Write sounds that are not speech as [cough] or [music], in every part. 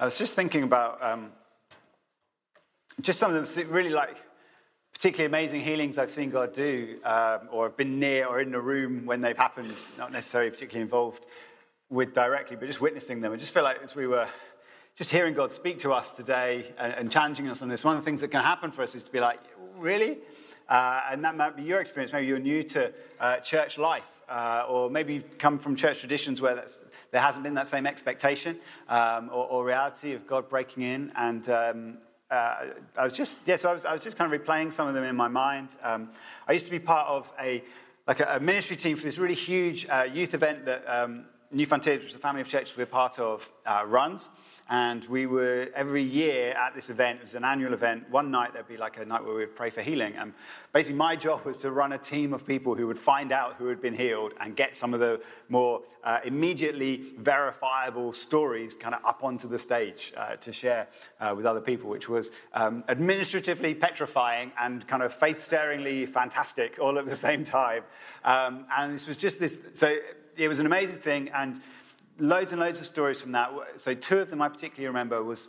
I was just thinking about um, just some of the really like particularly amazing healings I've seen God do, um, or have been near or in the room when they've happened, not necessarily particularly involved with directly, but just witnessing them. I just feel like as we were just hearing God speak to us today and, and challenging us on this, one of the things that can happen for us is to be like, really? Uh, and that might be your experience. Maybe you're new to uh, church life, uh, or maybe you've come from church traditions where there hasn't been that same expectation um, or, or, reality of God breaking in. And um, uh, I was just, yeah, so I was, I was, just kind of replaying some of them in my mind. Um, I used to be part of a like a, a ministry team for this really huge uh, youth event that um, Newfrontiers, which is a family of churches we're part of, uh, runs. And we were, every year at this event, it was an annual event, one night there'd be like a night where we would pray for healing. And basically, my job was to run a team of people who would find out who had been healed and get some of the more uh, immediately verifiable stories kind of up onto the stage uh, to share uh, with other people, which was um, administratively petrifying and kind of faith staringly fantastic all at the same time. Um, and this was just this, so it was an amazing thing, and loads and loads of stories from that. So, two of them I particularly remember was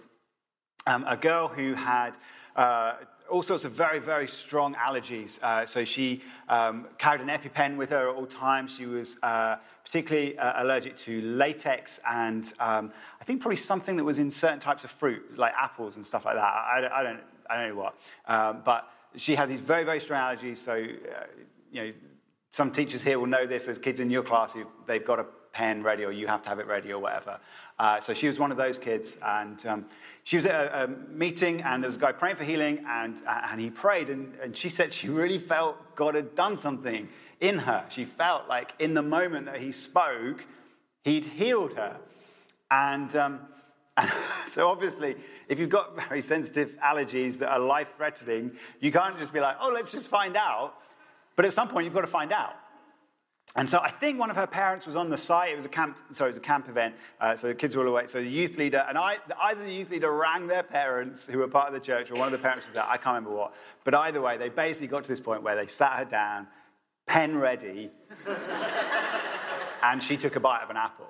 um, a girl who had uh, all sorts of very, very strong allergies. Uh, so, she um, carried an EpiPen with her at all times. She was uh, particularly uh, allergic to latex and um, I think probably something that was in certain types of fruit, like apples and stuff like that. I, I don't, I don't know what. Um, but she had these very, very strong allergies. So, uh, you know, some teachers here will know this. There's kids in your class who they've got a pen ready, or you have to have it ready, or whatever. Uh, so she was one of those kids, and um, she was at a, a, meeting, and there was a guy praying for healing, and, uh, and he prayed, and, and she said she really felt God had done something in her. She felt like in the moment that he spoke, he'd healed her, and. Um, [laughs] so obviously, if you've got very sensitive allergies that are life-threatening, you can't just be like, "Oh, let's just find out." But at some point, you've got to find out. And so I think one of her parents was on the site. It was a camp, sorry, it was a camp event. Uh, so the kids were all away. So the youth leader, and I, either the youth leader rang their parents who were part of the church, or one of the parents was there. I can't remember what. But either way, they basically got to this point where they sat her down, pen ready, [laughs] and she took a bite of an apple,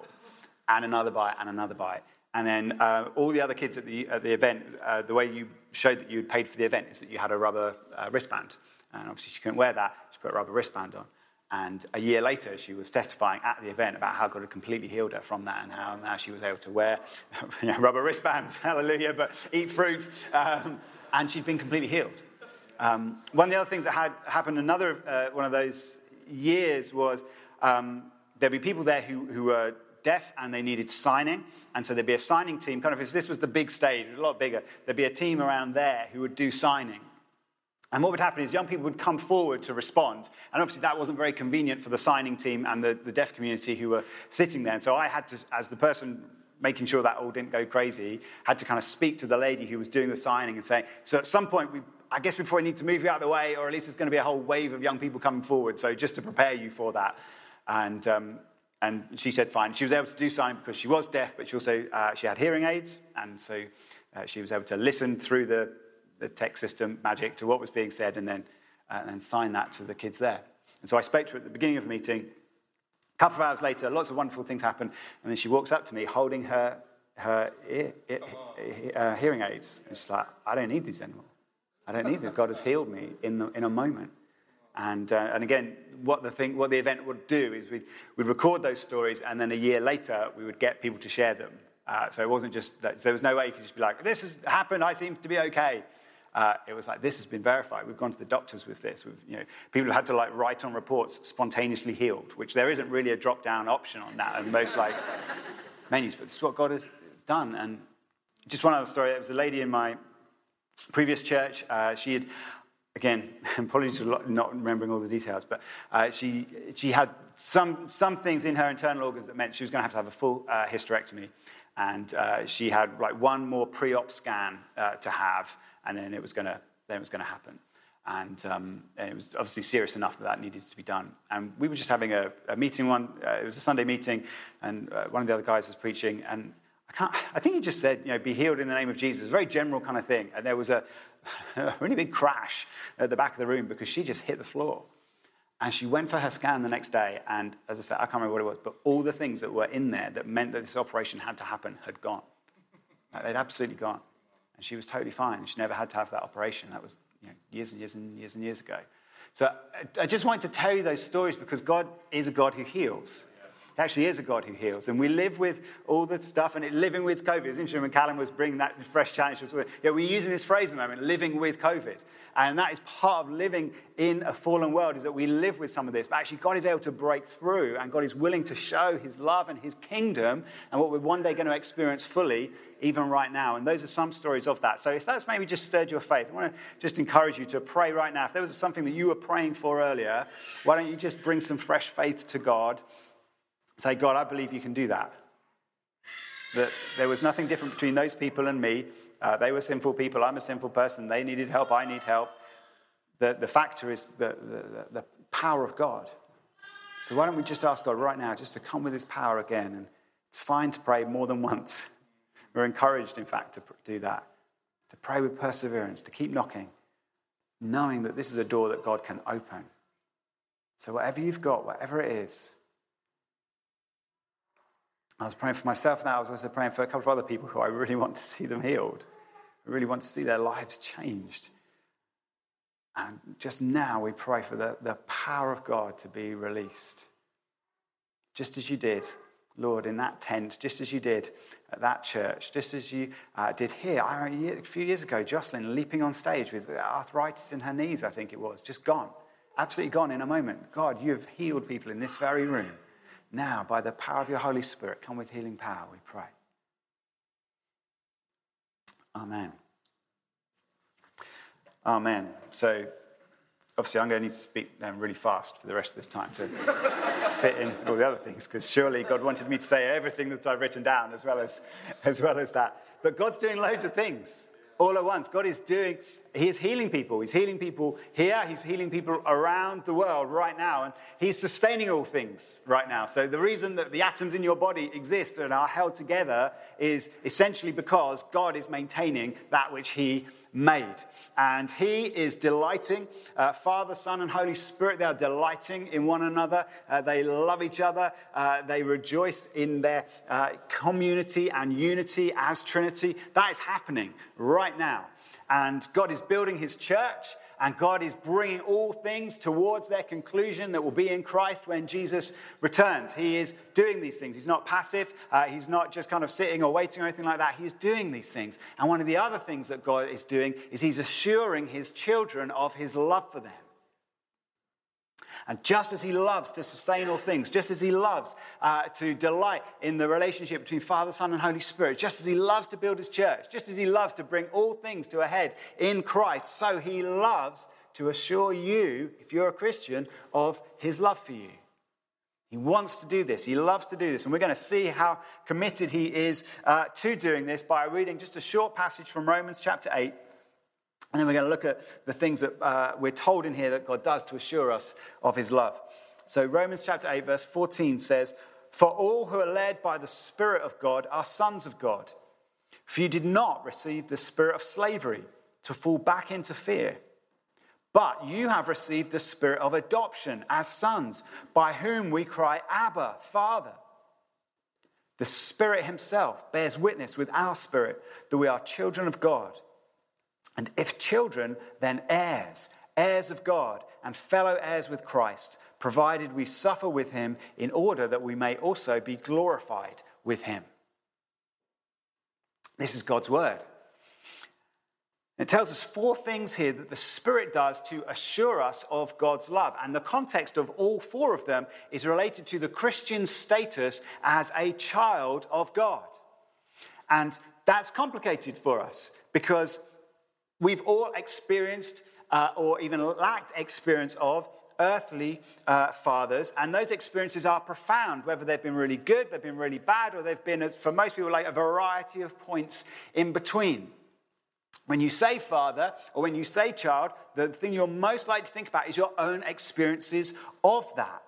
and another bite, and another bite. And then uh, all the other kids at the, at the event, uh, the way you showed that you had paid for the event is that you had a rubber uh, wristband. And obviously, she couldn't wear that put a rubber wristband on. And a year later, she was testifying at the event about how God had completely healed her from that and how now she was able to wear [laughs] you know, rubber wristbands, [laughs] hallelujah, but eat fruit. Um, and she'd been completely healed. Um, one of the other things that had happened another uh, one of those years was um, there'd be people there who, who were deaf and they needed signing. And so there'd be a signing team, kind of if this was the big stage, a lot bigger, there'd be a team around there who would do signing. And what would happen is young people would come forward to respond. And obviously, that wasn't very convenient for the signing team and the, the deaf community who were sitting there. And so I had to, as the person making sure that all didn't go crazy, had to kind of speak to the lady who was doing the signing and say, so at some point, we, I guess we probably need to move you out of the way, or at least there's going to be a whole wave of young people coming forward. So just to prepare you for that. And, um, and she said, fine. She was able to do signing because she was deaf, but she also uh, she had hearing aids. And so uh, she was able to listen through the the tech system magic to what was being said and then, uh, and sign that to the kids there. And so I spoke to her at the beginning of the meeting. A couple of hours later, lots of wonderful things happen. And then she walks up to me holding her, her ear, ear, uh, hearing aids. And she's like, I don't need these anymore. I don't need this. God has healed me in, the, in a moment. And, uh, and again, what the, thing, what the event would do is we'd, we'd record those stories, and then a year later, we would get people to share them. Uh, so it wasn't just that, so there was no way you could just be like, this has happened, I seem to be okay. Uh, it was like, this has been verified. We've gone to the doctors with this. We've, you know, people have had to like write on reports spontaneously healed, which there isn't really a drop down option on that and most like [laughs] menus, but this is what God has done. And just one other story there was a lady in my previous church. Uh, she had, again, [laughs] apologies for not remembering all the details, but uh, she, she had some, some things in her internal organs that meant she was going to have to have a full uh, hysterectomy. And uh, she had like one more pre op scan uh, to have and then it was going to then it was going to happen. And, um, and, it was obviously serious enough that that needed to be done. And we were just having a, a meeting one. Uh, it was a Sunday meeting, and uh, one of the other guys was preaching, and I, can't, I think he just said, you know, be healed in the name of Jesus. Very general kind of thing. And there was a, [laughs] really big crash at the back of the room because she just hit the floor. And she went for her scan the next day, and as I said, I can't remember what it was, but all the things that were in there that meant that this operation had to happen had gone. They'd absolutely gone. And she was totally fine. She never had to have that operation. That was you know, years and years and years and years ago. So I just wanted to tell you those stories because God is a God who heals. He actually is a God who heals. And we live with all the stuff and it, living with COVID. It's interesting when Callum was bringing that fresh challenge. Yeah, we're using this phrase at the moment, living with COVID. And that is part of living in a fallen world, is that we live with some of this. But actually, God is able to break through, and God is willing to show his love and his kingdom and what we're one day going to experience fully, even right now. And those are some stories of that. So if that's maybe just stirred your faith, I want to just encourage you to pray right now. If there was something that you were praying for earlier, why don't you just bring some fresh faith to God? Say, God, I believe you can do that. That there was nothing different between those people and me. Uh, they were sinful people. I'm a sinful person. They needed help. I need help. The, the factor is the, the, the power of God. So why don't we just ask God right now just to come with his power again? And it's fine to pray more than once. [laughs] We're encouraged, in fact, to do that, to pray with perseverance, to keep knocking, knowing that this is a door that God can open. So whatever you've got, whatever it is, I was praying for myself now. I was also praying for a couple of other people who I really want to see them healed. I really want to see their lives changed. And just now we pray for the, the power of God to be released. Just as you did, Lord, in that tent, just as you did at that church, just as you uh, did here. I remember a few years ago, Jocelyn leaping on stage with arthritis in her knees, I think it was, just gone. Absolutely gone in a moment. God, you have healed people in this very room. Now, by the power of your Holy Spirit, come with healing power, we pray. Amen. Amen. So, obviously, I'm going to need to speak then really fast for the rest of this time to [laughs] fit in all the other things, because surely God wanted me to say everything that I've written down as well as, as well as that. But God's doing loads of things all at once. God is doing, He is healing people. He's healing people here, He's healing people around the world right now, and He's sustaining all things right now. So, the reason that the atoms in your body exist and are held together is essentially because God is maintaining that which He made. And he is delighting. Uh, Father, Son, and Holy Spirit, they are delighting in one another. Uh, they love each other. Uh, they rejoice in their uh, community and unity as Trinity. That is happening right now. And God is building his church and God is bringing all things towards their conclusion that will be in Christ when Jesus returns. He is doing these things. He's not passive, uh, he's not just kind of sitting or waiting or anything like that. He's doing these things. And one of the other things that God is doing is he's assuring his children of his love for them. And just as he loves to sustain all things, just as he loves uh, to delight in the relationship between Father, Son, and Holy Spirit, just as he loves to build his church, just as he loves to bring all things to a head in Christ, so he loves to assure you, if you're a Christian, of his love for you. He wants to do this. He loves to do this. And we're going to see how committed he is uh, to doing this by reading just a short passage from Romans chapter 8 and then we're going to look at the things that uh, we're told in here that God does to assure us of his love. So, Romans chapter 8, verse 14 says, For all who are led by the Spirit of God are sons of God. For you did not receive the spirit of slavery to fall back into fear, but you have received the spirit of adoption as sons, by whom we cry, Abba, Father. The Spirit Himself bears witness with our spirit that we are children of God. And if children, then heirs, heirs of God, and fellow heirs with Christ, provided we suffer with him in order that we may also be glorified with him. This is God's word. It tells us four things here that the Spirit does to assure us of God's love. And the context of all four of them is related to the Christian status as a child of God. And that's complicated for us because We've all experienced uh, or even lacked experience of earthly uh, fathers, and those experiences are profound, whether they've been really good, they've been really bad, or they've been, for most people, like a variety of points in between. When you say father or when you say child, the thing you're most likely to think about is your own experiences of that.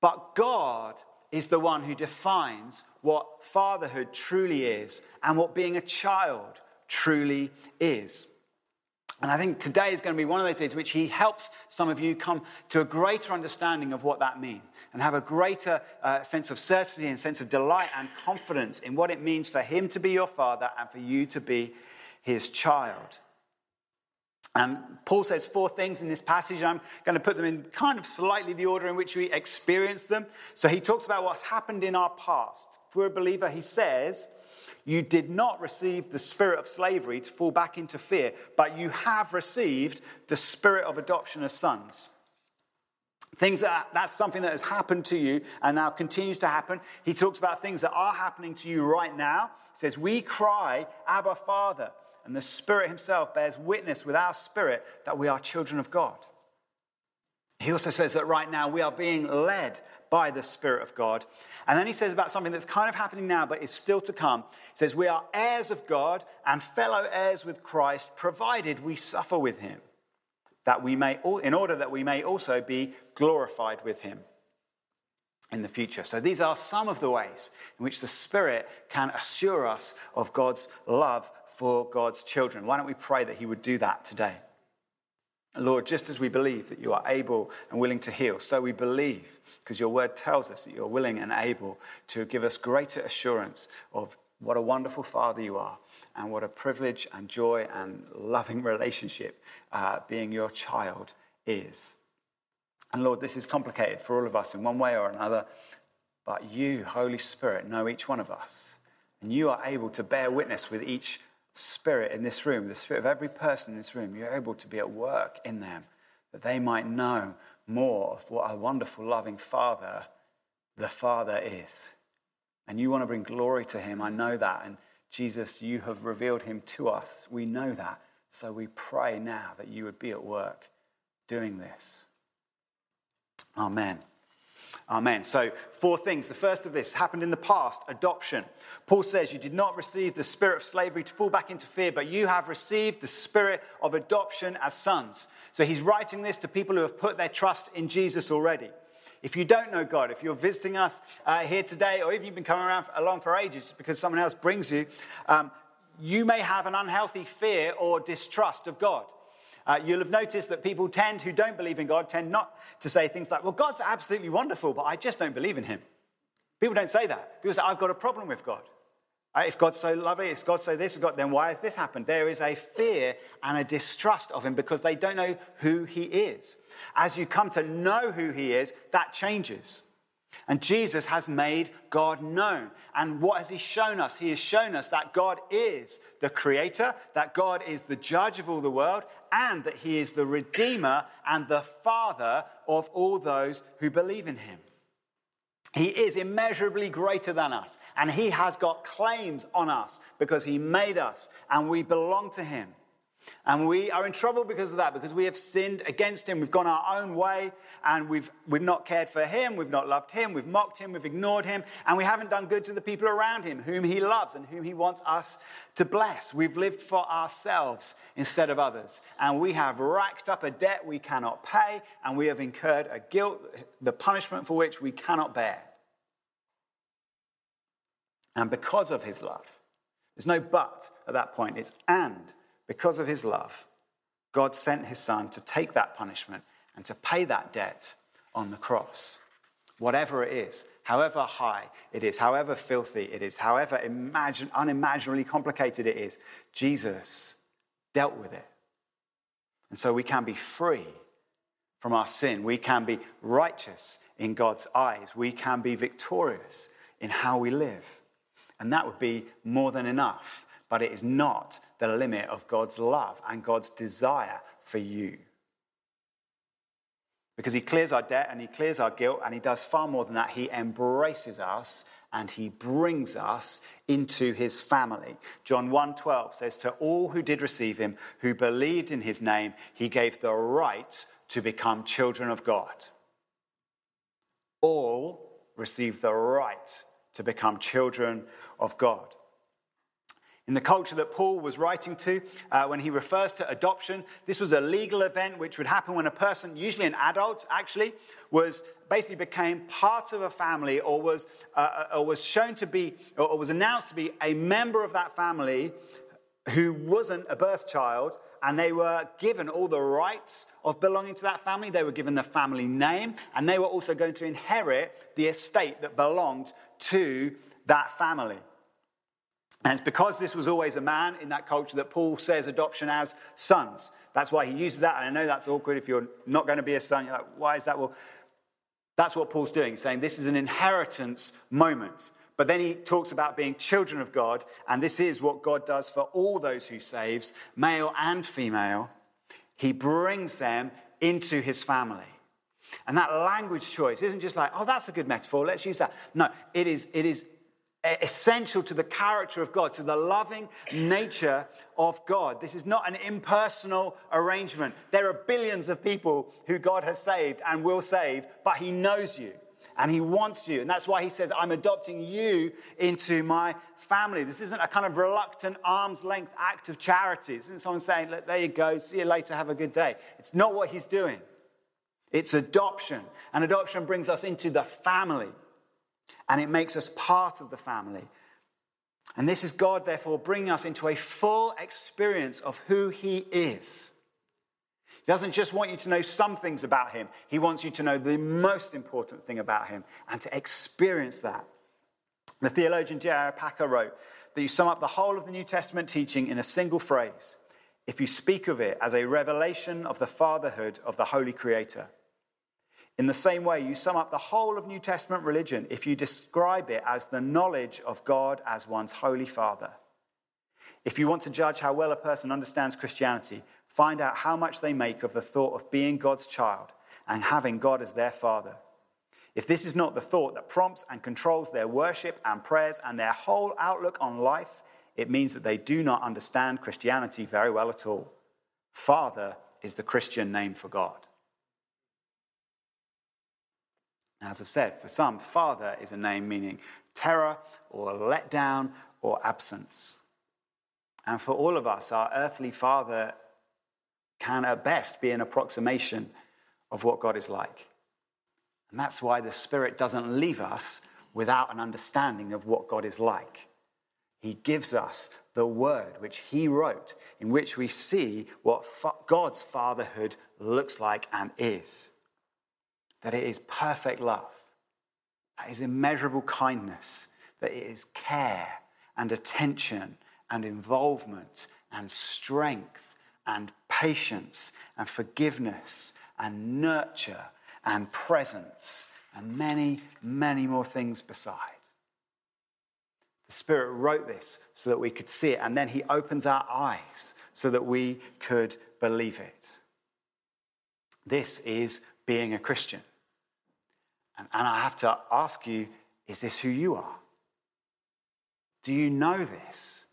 But God is the one who defines what fatherhood truly is and what being a child truly is. And I think today is going to be one of those days which he helps some of you come to a greater understanding of what that means and have a greater uh, sense of certainty and sense of delight and confidence in what it means for him to be your father and for you to be his child. And Paul says four things in this passage, I'm going to put them in kind of slightly the order in which we experience them. So he talks about what's happened in our past. If we're a believer, he says, You did not receive the spirit of slavery to fall back into fear, but you have received the spirit of adoption as sons. Things that, that's something that has happened to you and now continues to happen. He talks about things that are happening to you right now. He says, We cry, Abba, Father and the Spirit Himself bears witness with our spirit that we are children of God. He also says that right now we are being led by the Spirit of God. And then he says about something that's kind of happening now but is still to come. He says, We are heirs of God and fellow heirs with Christ, provided we suffer with Him, that we may, in order that we may also be glorified with Him in the future. So, these are some of the ways in which the Spirit can assure us of God's love for God's children. Why don't we pray that He would do that today? Lord, just as we believe that you are able and willing to heal, so we believe, because your word tells us that you're willing and able to give us greater assurance of what a wonderful Father you are, and what a privilege and joy and loving relationship uh, being your child is. And Lord, this is complicated for all of us in one way or another, but you, Holy Spirit, know each one of us. And you are able to bear witness with each spirit in this room, the spirit of every person in this room. You're able to be at work in them, that they might know more of what a wonderful, loving Father the Father is. And you want to bring glory to him. I know that. And Jesus, you have revealed him to us. We know that. So we pray now that you would be at work doing this. Amen. Amen. So, four things. The first of this happened in the past adoption. Paul says, You did not receive the spirit of slavery to fall back into fear, but you have received the spirit of adoption as sons. So, he's writing this to people who have put their trust in Jesus already. If you don't know God, if you're visiting us uh, here today, or even you've been coming around for, along for ages because someone else brings you, um, you may have an unhealthy fear or distrust of God. Uh, you'll have noticed that people tend, who don't believe in God, tend not to say things like, well, God's absolutely wonderful, but I just don't believe in him. People don't say that. People say, I've got a problem with God. Uh, if God's so lovely, if God's so this, God, then why has this happened? There is a fear and a distrust of him because they don't know who he is. As you come to know who he is, that changes. And Jesus has made God known. And what has he shown us? He has shown us that God is the creator, that God is the judge of all the world, and that he is the redeemer and the father of all those who believe in him. He is immeasurably greater than us, and he has got claims on us because he made us and we belong to him. And we are in trouble because of that, because we have sinned against him. We've gone our own way and we've, we've not cared for him. We've not loved him. We've mocked him. We've ignored him. And we haven't done good to the people around him, whom he loves and whom he wants us to bless. We've lived for ourselves instead of others. And we have racked up a debt we cannot pay. And we have incurred a guilt, the punishment for which we cannot bear. And because of his love, there's no but at that point, it's and because of his love, God sent his son to take that punishment and to pay that debt on the cross. Whatever it is, however high it is, however filthy it is, however imagine, unimaginably complicated it is, Jesus dealt with it. And so we can be free from our sin. We can be righteous in God's eyes. We can be victorious in how we live. And that would be more than enough but it is not the limit of God's love and God's desire for you. Because he clears our debt and he clears our guilt, and he does far more than that. He embraces us and he brings us into his family. John 1:12 says to all who did receive him, who believed in his name, he gave the right to become children of God. All receive the right to become children of God. In the culture that Paul was writing to, uh, when he refers to adoption, this was a legal event which would happen when a person, usually an adult actually, was basically became part of a family or was, uh, uh or was shown to be, or was announced to be a member of that family who wasn't a birth child, and they were given all the rights of belonging to that family. They were given the family name, and they were also going to inherit the estate that belonged to that family. And it's because this was always a man in that culture that Paul says adoption as sons. That's why he uses that. And I know that's awkward if you're not going to be a son. You're like, why is that? Well, that's what Paul's doing, saying this is an inheritance moment. But then he talks about being children of God, and this is what God does for all those who saves, male and female. He brings them into his family. And that language choice isn't just like, oh, that's a good metaphor, let's use that. No, it is, it is essential to the character of God, to the loving nature of God. This is not an impersonal arrangement. There are billions of people who God has saved and will save, but He knows you and He wants you. And that's why He says, I'm adopting you into my family. This isn't a kind of reluctant arm's length act of charity. This isn't someone saying, Look, there you go, see you later, have a good day. It's not what He's doing. It's adoption. And adoption brings us into the family and it makes us part of the family. And this is God, therefore, bringing us into a full experience of who He is. He doesn't just want you to know some things about Him, He wants you to know the most important thing about Him and to experience that. The theologian J.I. Packer wrote that you sum up the whole of the New Testament teaching in a single phrase if you speak of it as a revelation of the fatherhood of the Holy Creator. In the same way, you sum up the whole of New Testament religion if you describe it as the knowledge of God as one's Holy Father. If you want to judge how well a person understands Christianity, find out how much they make of the thought of being God's child and having God as their Father. If this is not the thought that prompts and controls their worship and prayers and their whole outlook on life, it means that they do not understand Christianity very well at all. Father is the Christian name for God. As I've said, for some, father is a name meaning terror or letdown or absence. And for all of us, our earthly father can at best be an approximation of what God is like. And that's why the Spirit doesn't leave us without an understanding of what God is like. He gives us the word which He wrote, in which we see what God's fatherhood looks like and is that it is perfect love, that is immeasurable kindness, that it is care and attention and involvement and strength and patience and forgiveness and nurture and presence and many, many more things beside. The Spirit wrote this so that we could see it, and then He opens our eyes so that we could believe it. This is being a Christian. And, and I have to ask you is this who you are? Do you know this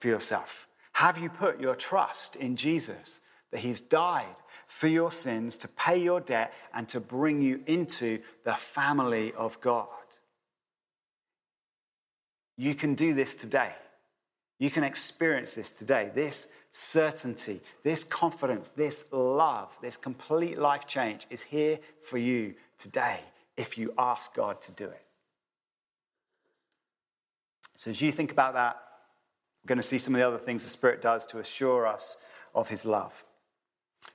for yourself? Have you put your trust in Jesus, that He's died for your sins to pay your debt and to bring you into the family of God? You can do this today. You can experience this today. This certainty, this confidence, this love, this complete life change is here for you today if you ask God to do it. So, as you think about that, we're going to see some of the other things the Spirit does to assure us of His love.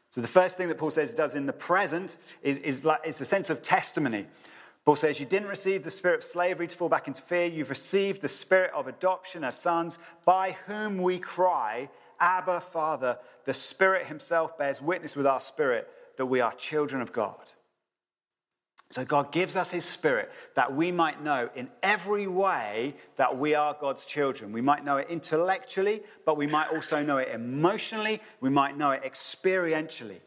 So, the first thing that Paul says does in the present is, is, like, is the sense of testimony. Paul says, You didn't receive the spirit of slavery to fall back into fear. You've received the spirit of adoption as sons, by whom we cry, Abba, Father. The Spirit Himself bears witness with our spirit that we are children of God. So God gives us his spirit that we might know in every way that we are God's children. We might know it intellectually, but we might also know it emotionally, we might know it experientially.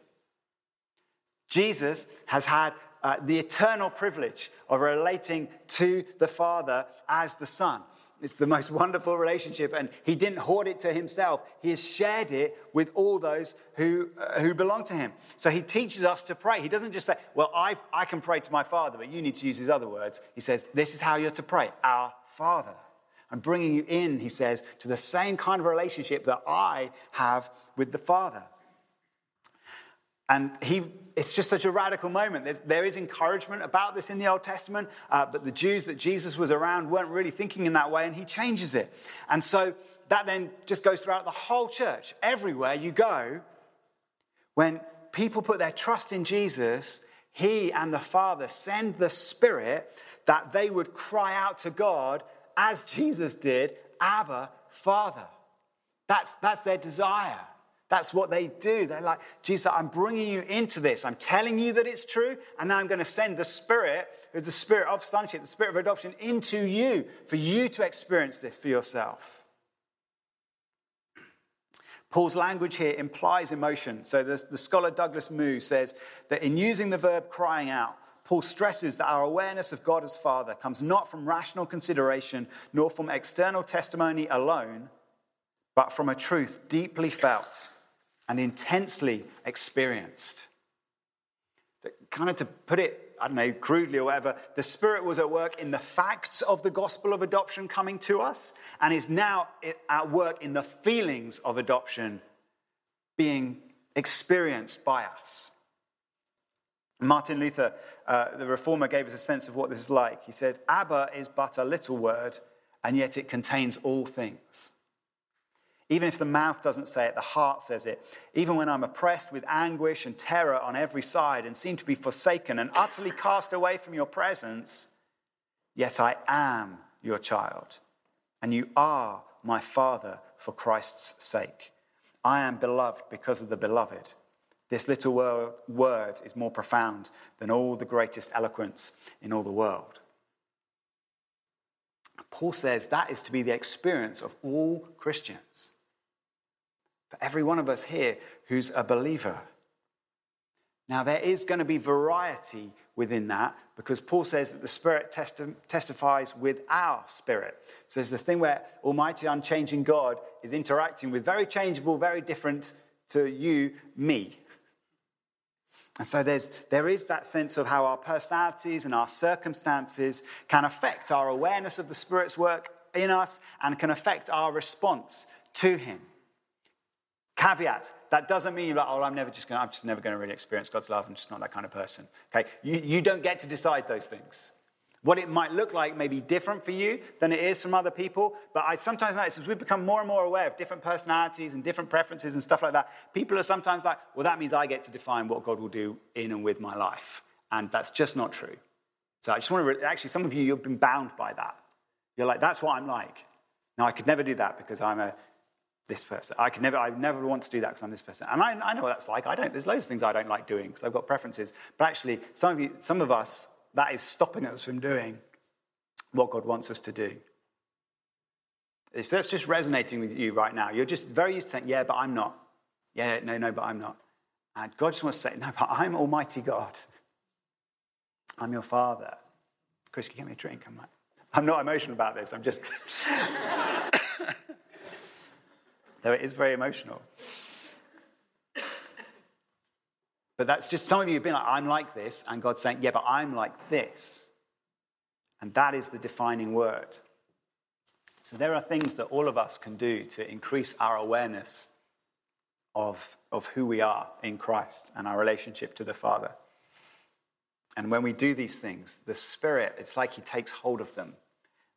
Jesus has had uh, the eternal privilege of relating to the Father as the Son. It's the most wonderful relationship, and he didn't hoard it to himself. He has shared it with all those who, uh, who belong to him. So he teaches us to pray. He doesn't just say, Well, I, I can pray to my Father, but you need to use his other words. He says, This is how you're to pray Our Father. I'm bringing you in, he says, to the same kind of relationship that I have with the Father. And he, it's just such a radical moment. There's, there is encouragement about this in the Old Testament, uh, but the Jews that Jesus was around weren't really thinking in that way, and he changes it. And so that then just goes throughout the whole church. Everywhere you go, when people put their trust in Jesus, he and the Father send the Spirit that they would cry out to God as [laughs] Jesus did, Abba, Father. That's, that's their desire. That's what they do. They're like, Jesus, I'm bringing you into this. I'm telling you that it's true, and now I'm going to send the Spirit, who's the Spirit of sonship, the Spirit of adoption, into you for you to experience this for yourself. Paul's language here implies emotion. So the, the scholar Douglas Moo says that in using the verb crying out, Paul stresses that our awareness of God as Father comes not from rational consideration nor from external testimony alone, but from a truth deeply felt and intensely experienced. Kind of to put it, I don't know, crudely or whatever, the Spirit was at work in the facts of the gospel of adoption coming to us and is now at work in the feelings of adoption being experienced by us. Martin Luther, uh, the reformer, gave us a sense of what this is like. He said, Abba is but a little word, and yet it contains all things. Even if the mouth doesn't say it, the heart says it. Even when I'm oppressed with anguish and terror on every side and seem to be forsaken and utterly cast away from your presence, yet I am your child, and you are my father for Christ's sake. I am beloved because of the beloved. This little word is more profound than all the greatest eloquence in all the world. Paul says that is to be the experience of all Christians for every one of us here who's a believer. Now, there is going to be variety within that because Paul says that the Spirit testi- testifies with our spirit. So there's this thing where Almighty, unchanging God is interacting with very changeable, very different to you, me. And so there's, there is that sense of how our personalities and our circumstances can affect our awareness of the Spirit's work in us and can affect our response to Him. Caveat, that doesn't mean you're like, oh, I'm never just gonna, I'm just never going to really experience God's love. I'm just not that kind of person. Okay? You, you don't get to decide those things. What it might look like may be different for you than it is from other people, but I sometimes notice as we become more and more aware of different personalities and different preferences and stuff like that, people are sometimes like, well, that means I get to define what God will do in and with my life. And that's just not true. So I just want to, re- actually, some of you, you've been bound by that. You're like, that's what I'm like. Now, I could never do that because I'm a this person. I could never, I never want to do that because I'm this person. And I, I know what that's like. I don't, there's loads of things I don't like doing because I've got preferences. But actually, some of, you, some of us, that is stopping us from doing what God wants us to do. If that's just resonating with you right now, you're just very used to saying, yeah, but I'm not. Yeah, no, no, but I'm not. And God just wants to say, no, but I'm Almighty God. I'm your Father. Chris, can you get me a drink? I'm like, I'm not emotional about this. I'm just. [laughs] [laughs] though it is very emotional. But that's just some of you have been like, I'm like this, and God's saying, Yeah, but I'm like this. And that is the defining word. So there are things that all of us can do to increase our awareness of, of who we are in Christ and our relationship to the Father. And when we do these things, the Spirit, it's like He takes hold of them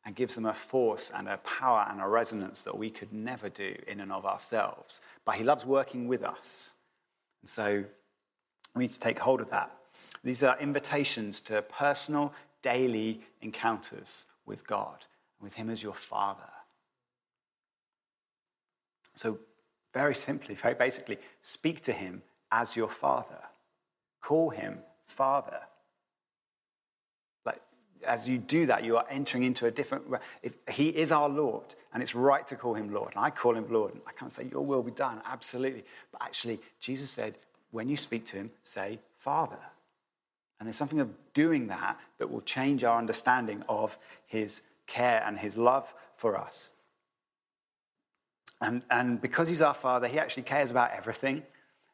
and gives them a force and a power and a resonance that we could never do in and of ourselves. But He loves working with us. And so we need to take hold of that. These are invitations to personal, daily encounters with God, with Him as your Father. So, very simply, very basically, speak to Him as your Father. Call Him Father as you do that, you are entering into a different. If he is our Lord, and it's right to call him Lord. And I call him Lord. And I can't say your will be done, absolutely. But actually, Jesus said, when you speak to him, say Father. And there's something of doing that that will change our understanding of his care and his love for us. And, and because he's our Father, he actually cares about everything.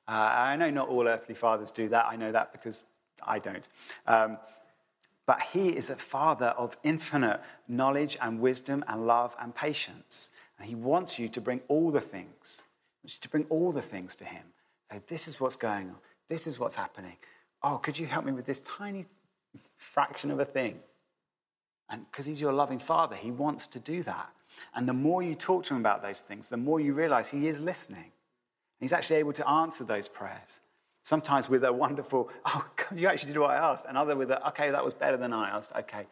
Uh, I know not all earthly fathers do that. I know that because I don't. Um, but he is a father of infinite knowledge and wisdom and love and patience. And he wants you to bring all the things. Wants you to bring all the things to him. So this is what's going on. this is what's happening. Oh, could you help me with this tiny fraction of a thing? And because he's your loving father, he wants to do that. And the more you talk to him about those things, the more you realize he is listening. He's actually able to answer those prayers. Sometimes with a wonderful, [laughs] oh, God, you actually did what I asked. And other with a, okay, that was better than I asked. Okay.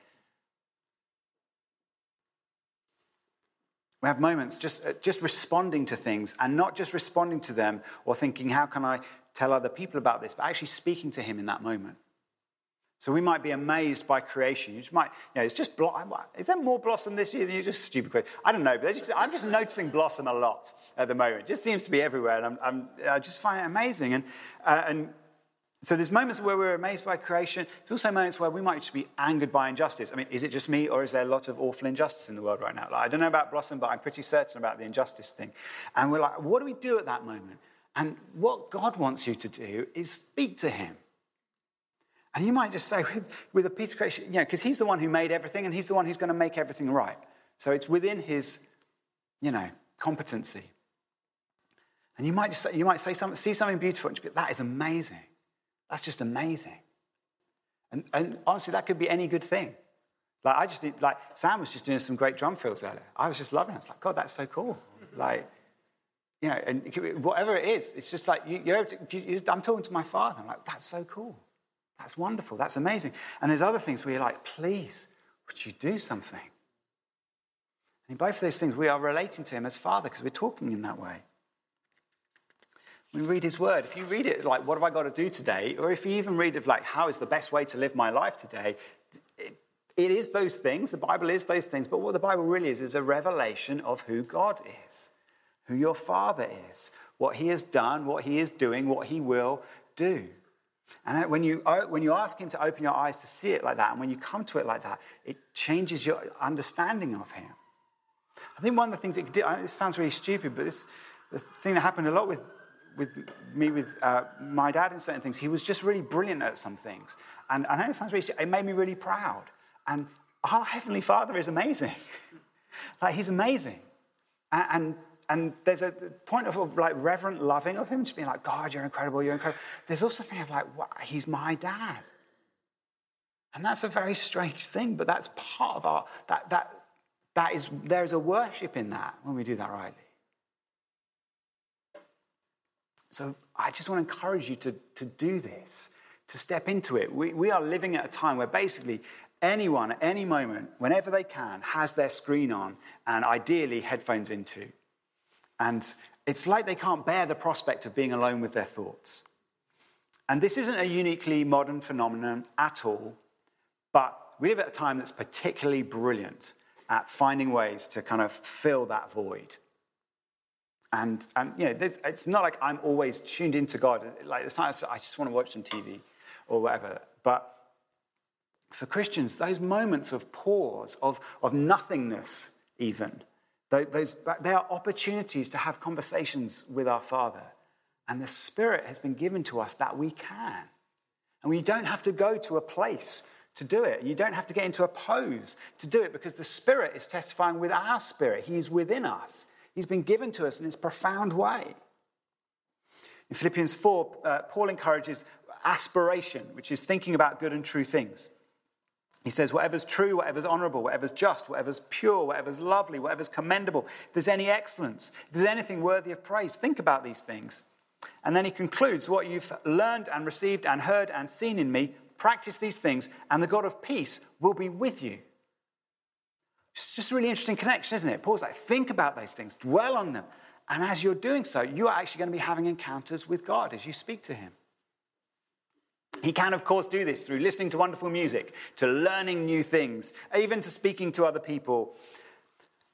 We have moments just, uh, just responding to things and not just responding to them or thinking, how can I tell other people about this, but actually speaking to him in that moment. So we might be amazed by creation. You just might, you know, it's just, is there more blossom this year than you just stupid question? I don't know, but just, I'm just noticing blossom a lot at the moment. It just seems to be everywhere, and I'm, I'm i just find it amazing. And, uh, and so there's moments where we're amazed by creation. There's also moments where we might just be angered by injustice. I mean, is it just me, or is there a lot of awful injustice in the world right now? Like, I don't know about blossom, but I'm pretty certain about the injustice thing. And we're like, what do we do at that moment? And what God wants you to do is speak to Him. And you might just say, with, with a piece of creation, you know, because He's the one who made everything and He's the one who's going to make everything right. So it's within His, you know, competency. And you might just say, you might say something, see something beautiful and just be, that is amazing. That's just amazing. And, and honestly, that could be any good thing. Like I just did, like Sam was just doing some great drum fills earlier. I was just loving it. I was like, God, that's so cool. Like, you know, and whatever it is, it's just like you, are able to, you, I'm talking to my father. I'm like, that's so cool. That's wonderful. That's amazing. And there's other things where you're like, please, would you do something? And in both of those things, we are relating to him as father because we're talking in that way. We read his word. If you read it like, what have I got to do today? Or if you even read it like, how is the best way to live my life today? It, it is those things. The Bible is those things. But what the Bible really is, is a revelation of who God is who your Father is, what He has done, what He is doing, what He will do. And when you, when you ask Him to open your eyes to see it like that, and when you come to it like that, it changes your understanding of Him. I think one of the things it did, it sounds really stupid, but this, the thing that happened a lot with, with me, with uh, my dad in certain things, he was just really brilliant at some things. And I know it sounds really, it made me really proud. And our Heavenly Father is amazing. [laughs] like, He's amazing. And, and and there's a point of like reverent loving of him, just being like, God, you're incredible, you're incredible. There's also a thing of like, wow, he's my dad. And that's a very strange thing, but that's part of our, that, that, that is, there's a worship in that when we do that rightly. So I just want to encourage you to, to do this, to step into it. We, we are living at a time where basically anyone at any moment, whenever they can, has their screen on and ideally headphones into. And it's like they can't bear the prospect of being alone with their thoughts. And this isn't a uniquely modern phenomenon at all, but we live at a time that's particularly brilliant at finding ways to kind of fill that void. And, and you know, it's not like I'm always tuned into God. Like, it's not, I just want to watch some TV or whatever. But for Christians, those moments of pause, of, of nothingness, even, those, they are opportunities to have conversations with our Father. And the Spirit has been given to us that we can. And we don't have to go to a place to do it. You don't have to get into a pose to do it because the Spirit is testifying with our spirit. He is within us, He's been given to us in this profound way. In Philippians 4, uh, Paul encourages aspiration, which is thinking about good and true things. He says, whatever's true, whatever's honorable, whatever's just, whatever's pure, whatever's lovely, whatever's commendable, if there's any excellence, if there's anything worthy of praise, think about these things. And then he concludes, what you've learned and received and heard and seen in me, practice these things, and the God of peace will be with you. It's just a really interesting connection, isn't it? Paul's like, think about those things, dwell on them. And as you're doing so, you are actually going to be having encounters with God as you speak to him. He can, of course, do this through listening to wonderful music, to learning new things, even to speaking to other people.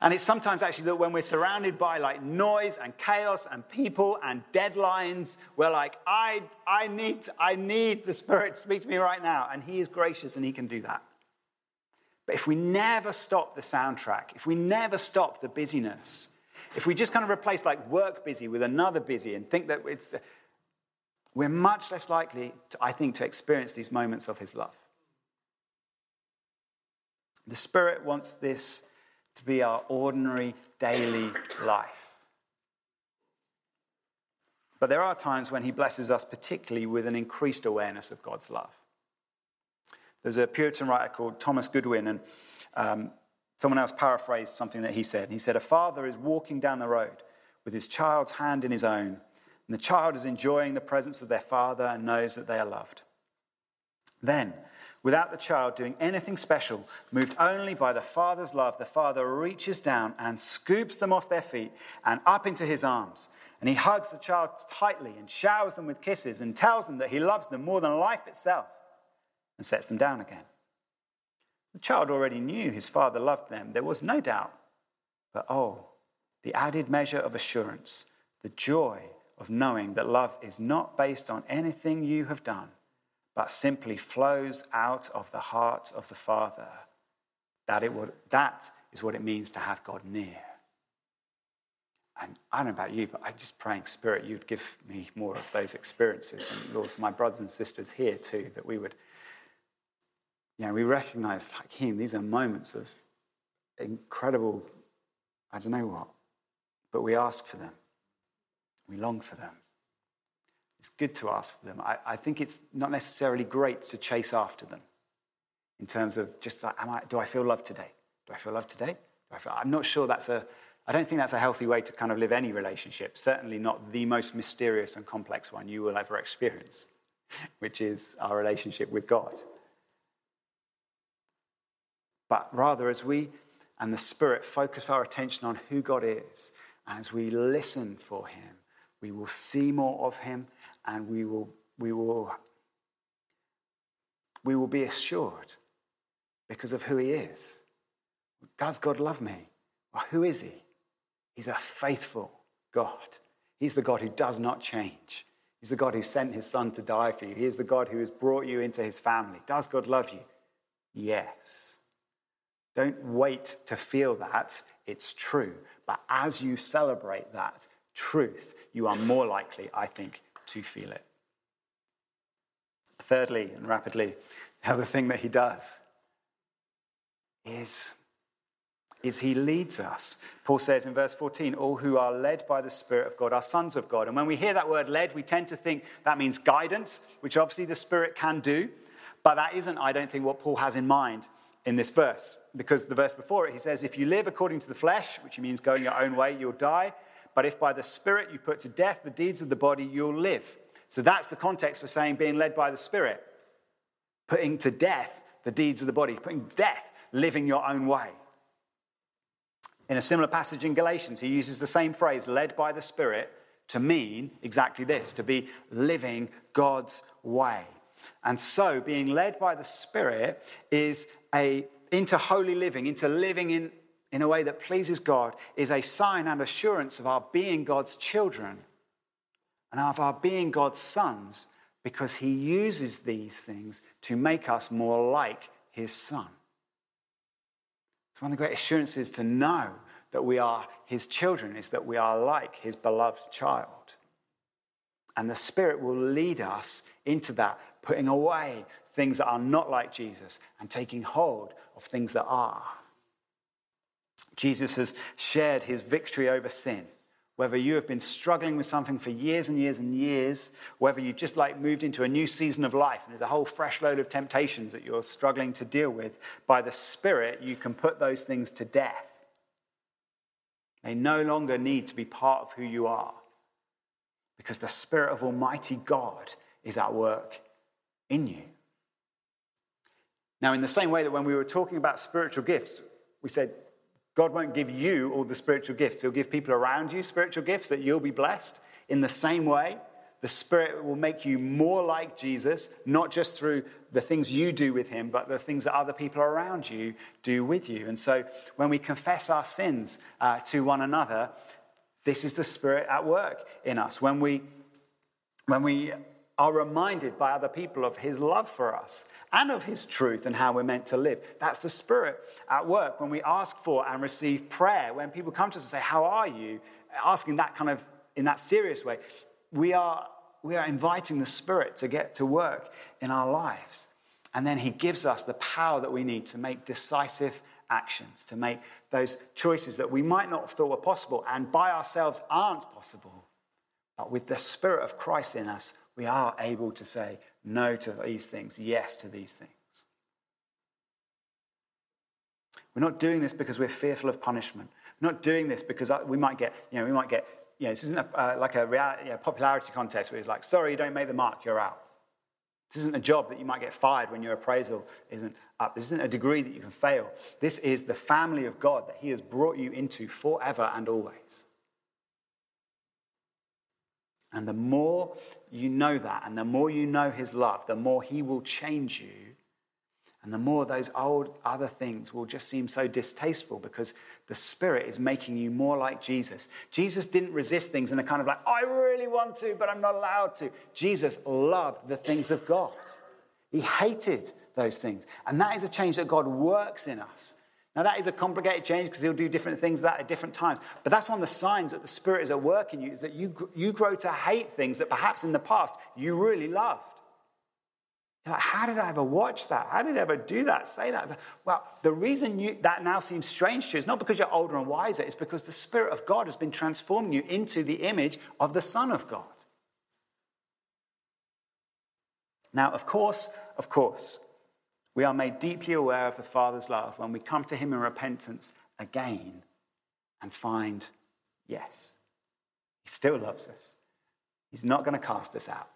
And it's sometimes actually that when we're surrounded by like noise and chaos and people and deadlines, we're like, I, I, need, I need the Spirit to speak to me right now. And He is gracious and He can do that. But if we never stop the soundtrack, if we never stop the busyness, if we just kind of replace like work busy with another busy and think that it's we're much less likely, to, I think, to experience these moments of His love. The Spirit wants this to be our ordinary daily life. But there are times when he blesses us particularly with an increased awareness of God's love. There's a Puritan writer called Thomas Goodwin, and um, someone else paraphrased something that he said. He said, A father is walking down the road with his child's hand in his own, and the child is enjoying the presence of their father and knows that they are loved. Then, without the child doing anything special, moved only by the father's love, the father reaches down and scoops them off their feet and up into his arms. And he hugs the child tightly and showers them with kisses and tells them that he loves them more than life itself and sets them down again. The child already knew his father loved them. There was no doubt. But oh, the added measure of assurance, the joy of knowing that love is not based on anything you have done, but simply flows out of the heart of the Father. That, it would, that is what it means to have God near. And I don't know about you, but I'm just praying, Spirit, you'd give me more of those experiences. And Lord, for my brothers and sisters here too, that we would, you know, we recognize, like Him, these are moments of incredible, I don't know what, but we ask for them. We long for them. It's good to ask for them. I, I think it's not necessarily great to chase after them in terms of just like, am I, do I feel love today? Do I feel love today? Feel, I'm not sure that's a, I don't think that's a healthy way to kind of live any relationship, certainly not the most mysterious and complex one you will ever experience, [laughs] which is our relationship with God. But rather, as we and the Spirit focus our attention on who God is, and as we listen for Him, we will see more of Him and we will, we will, we will be assured because of who He is. Does God love me? Well, who is He? He's a faithful God. He's the God who does not change. He's the God who sent his son to die for you. He is the God who has brought you into his family. Does God love you? Yes. Don't wait to feel that. It's true. But as you celebrate that truth, you are more likely, I think, to feel it. Thirdly, and rapidly, the other thing that he does is is he leads us. Paul says in verse 14, all who are led by the Spirit of God are sons of God. And when we hear that word led, we tend to think that means guidance, which obviously the Spirit can do. But that isn't, I don't think, what Paul has in mind in this verse. Because the verse before it, he says, if you live according to the flesh, which means going your own way, you'll die. But if by the Spirit you put to death the deeds of the body, you'll live. So that's the context for saying being led by the Spirit. Putting to death the deeds of the body, putting to death living your own way. In a similar passage in Galatians, he uses the same phrase, led by the Spirit, to mean exactly this to be living God's way. And so, being led by the Spirit is a into holy living, into living in, in a way that pleases God, is a sign and assurance of our being God's children and of our being God's sons, because He uses these things to make us more like His Son. It's one of the great assurances to know that we are his children, is that we are like his beloved child. And the Spirit will lead us into that, putting away things that are not like Jesus and taking hold of things that are. Jesus has shared his victory over sin. Whether you have been struggling with something for years and years and years, whether you've just like moved into a new season of life and there's a whole fresh load of temptations that you're struggling to deal with, by the Spirit, you can put those things to death. They no longer need to be part of who you are because the Spirit of Almighty God is at work in you. Now, in the same way that when we were talking about spiritual gifts, we said God won't give you all the spiritual gifts. He'll give people around you spiritual gifts that you'll be blessed. In the same way, the Spirit will make you more like Jesus, not just through the things you do with Him, but the things that other people around you do with you. And so when we confess our sins uh, to one another, this is the Spirit at work in us. When we, when we are reminded by other people of His love for us and of his truth and how we're meant to live. That's the Spirit at work. When we ask for and receive prayer, when people come to us and say, How are you? asking that kind of in that serious way, we are, we are inviting the Spirit to get to work in our lives. And then he gives us the power that we need to make decisive actions, to make those choices that we might not have thought were possible and by ourselves aren't possible. But with the Spirit of Christ in us, we are able to say no to these things, yes to these things. We're not doing this because we're fearful of punishment. We're not doing this because we might get, you know, we might get, you know, this isn't a, uh, like a reality, you know, popularity contest where it's like, sorry, you don't make the mark, you're out. This isn't a job that you might get fired when your appraisal isn't up. This isn't a degree that you can fail. This is the family of God that He has brought you into forever and always. And the more you know that, and the more you know His love, the more He will change you. And the more those old other things will just seem so distasteful because the Spirit is making you more like Jesus. Jesus didn't resist things in a kind of like, I really want to, but I'm not allowed to. Jesus loved the things of God. He hated those things. And that is a change that God works in us. Now, that is a complicated change because he'll do different things that at different times. But that's one of the signs that the Spirit is at work in you, is that you, you grow to hate things that perhaps in the past you really loved. You're like, how did I ever watch that? How did I ever do that, say that? Well, the reason you, that now seems strange to you is not because you're older and wiser, it's because the Spirit of God has been transforming you into the image of the Son of God. Now, of course, of course, we are made deeply aware of the Father's love when we come to Him in repentance again and find, yes, He still loves us. He's not going to cast us out.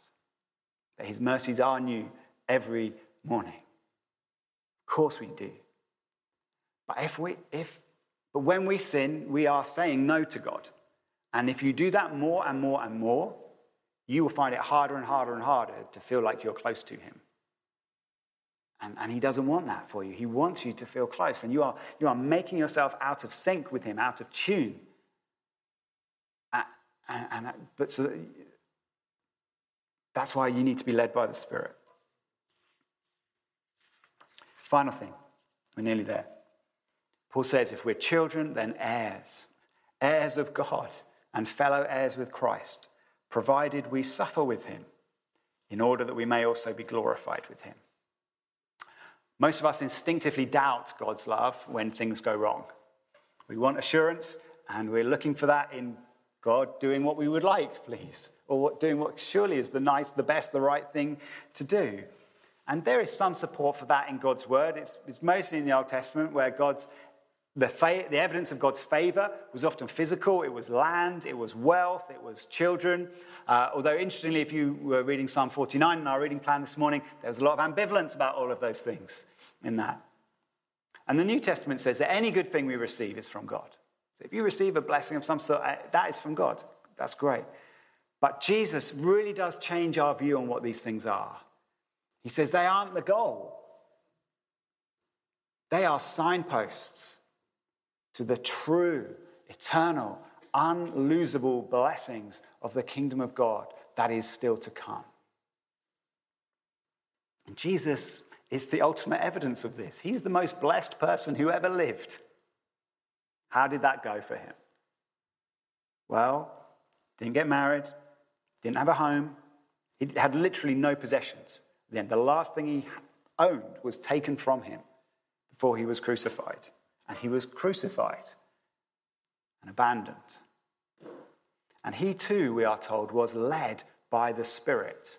That His mercies are new every morning. Of course we do. But if we if but when we sin, we are saying no to God. And if you do that more and more and more, you will find it harder and harder and harder to feel like you're close to him. And, and he doesn't want that for you. He wants you to feel close. And you are, you are making yourself out of sync with him, out of tune. And, and, and but so that's why you need to be led by the Spirit. Final thing, we're nearly there. Paul says, if we're children, then heirs, heirs of God and fellow heirs with Christ, provided we suffer with him, in order that we may also be glorified with him. Most of us instinctively doubt God's love when things go wrong. We want assurance, and we're looking for that in God doing what we would like, please, or doing what surely is the nice, the best, the right thing to do. And there is some support for that in God's word. It's, it's mostly in the Old Testament where God's the, fa- the evidence of God's favor was often physical. It was land, it was wealth, it was children. Uh, although, interestingly, if you were reading Psalm 49 in our reading plan this morning, there was a lot of ambivalence about all of those things in that. And the New Testament says that any good thing we receive is from God. So if you receive a blessing of some sort, uh, that is from God. That's great. But Jesus really does change our view on what these things are. He says they aren't the goal, they are signposts to the true, eternal, unlosable blessings of the kingdom of God that is still to come. And Jesus is the ultimate evidence of this. He's the most blessed person who ever lived. How did that go for him? Well, didn't get married, didn't have a home, he had literally no possessions. Then the last thing he owned was taken from him before he was crucified. And he was crucified and abandoned. And he too, we are told, was led by the Spirit.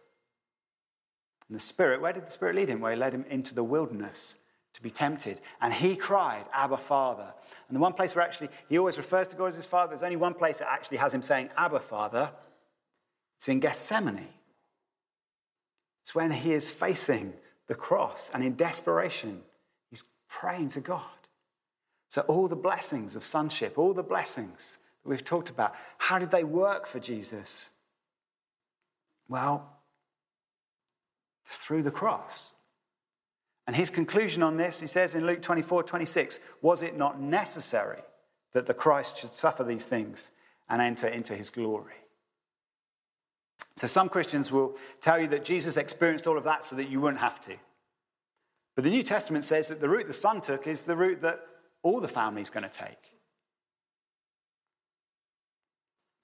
And the Spirit, where did the Spirit lead him? Well, he led him into the wilderness to be tempted. And he cried, Abba, Father. And the one place where actually he always refers to God as his Father, there's only one place that actually has him saying, Abba, Father. It's in Gethsemane. It's when he is facing the cross and in desperation, he's praying to God. So, all the blessings of sonship, all the blessings that we've talked about, how did they work for Jesus? Well, through the cross. And his conclusion on this, he says in Luke 24 26, was it not necessary that the Christ should suffer these things and enter into his glory? So some Christians will tell you that Jesus experienced all of that so that you wouldn't have to. But the New Testament says that the route the Son took is the route that all the family's going to take.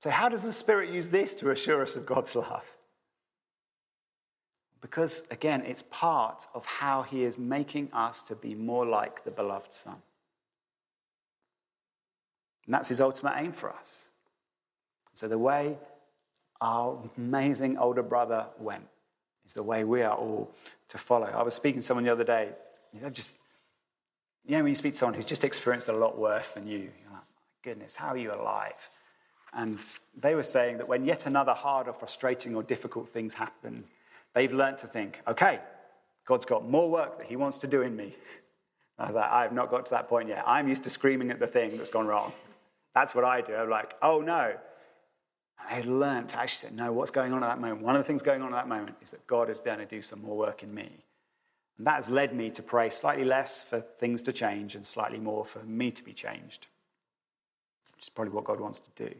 So, how does the Spirit use this to assure us of God's love? Because, again, it's part of how He is making us to be more like the beloved Son. And that's His ultimate aim for us. So, the way our amazing older brother went is the way we are all to follow. I was speaking to someone the other day. They're just, you know, when you speak to someone who's just experienced a lot worse than you, you're like, my goodness, how are you alive? And they were saying that when yet another hard or frustrating or difficult things happen, they've learned to think, okay, God's got more work that He wants to do in me. I was like, I have not got to that point yet. I'm used to screaming at the thing that's gone wrong. That's what I do. I'm like, oh no. And they learned to actually say, no, what's going on at that moment? One of the things going on at that moment is that God is going to do some more work in me. And that has led me to pray slightly less for things to change and slightly more for me to be changed, which is probably what God wants to do.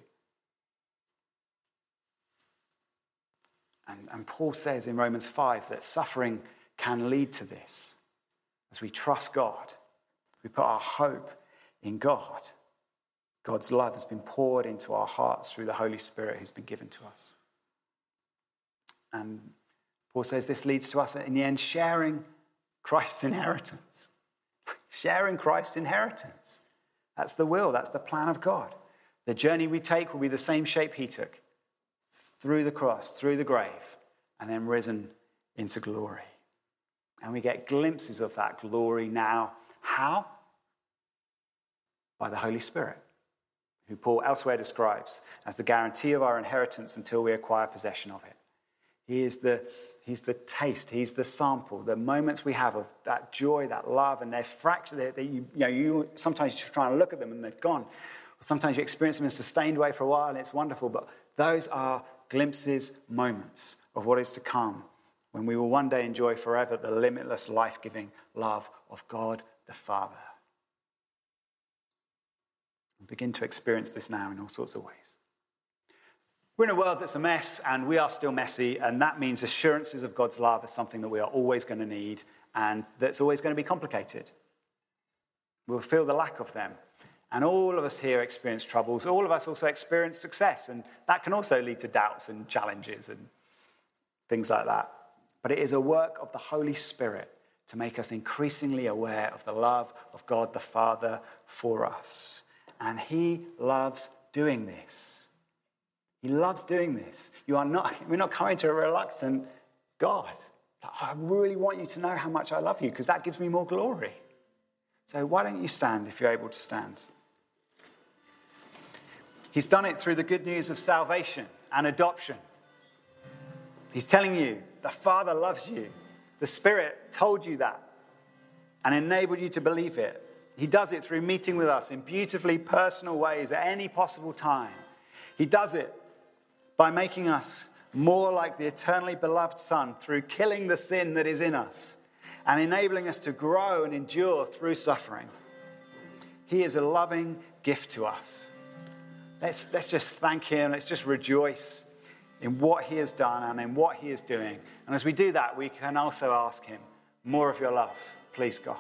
And, and Paul says in Romans 5 that suffering can lead to this as we trust God, we put our hope in God. God's love has been poured into our hearts through the Holy Spirit who's been given to us. And Paul says this leads to us, in the end, sharing Christ's inheritance. [laughs] sharing Christ's inheritance. That's the will, that's the plan of God. The journey we take will be the same shape he took through the cross, through the grave, and then risen into glory. And we get glimpses of that glory now. How? By the Holy Spirit who Paul elsewhere describes as the guarantee of our inheritance until we acquire possession of it. He is the, he's the taste, he's the sample, the moments we have of that joy, that love, and they're fractured. That you, you, know, you sometimes you're trying to look at them and they've gone. Sometimes you experience them in a sustained way for a while and it's wonderful, but those are glimpses, moments of what is to come when we will one day enjoy forever the limitless, life giving love of God the Father and begin to experience this now in all sorts of ways. We're in a world that's a mess, and we are still messy, and that means assurances of God's love is something that we are always going to need, and that's always going to be complicated. We'll feel the lack of them. And all of us here experience troubles. All of us also experience success, and that can also lead to doubts and challenges and things like that. But it is a work of the Holy Spirit to make us increasingly aware of the love of God the Father for us. And he loves doing this. He loves doing this. You are not, [laughs] we're not coming to a reluctant God. I really want you to know how much I love you because that gives me more glory. So why don't you stand if you're able to stand? He's done it through the good news of salvation and adoption. He's telling you the Father loves you. The Spirit told you that and enabled you to believe it. He does it through meeting with us in beautifully personal ways at any possible time. He does it by making us more like the eternally beloved Son through killing the sin that is in us and enabling us to grow and endure through suffering. He is a loving gift to us. Let's, let's just thank Him. Let's just rejoice in what He has done and in what He is doing. And as we do that, we can also ask Him, More of your love, please, God.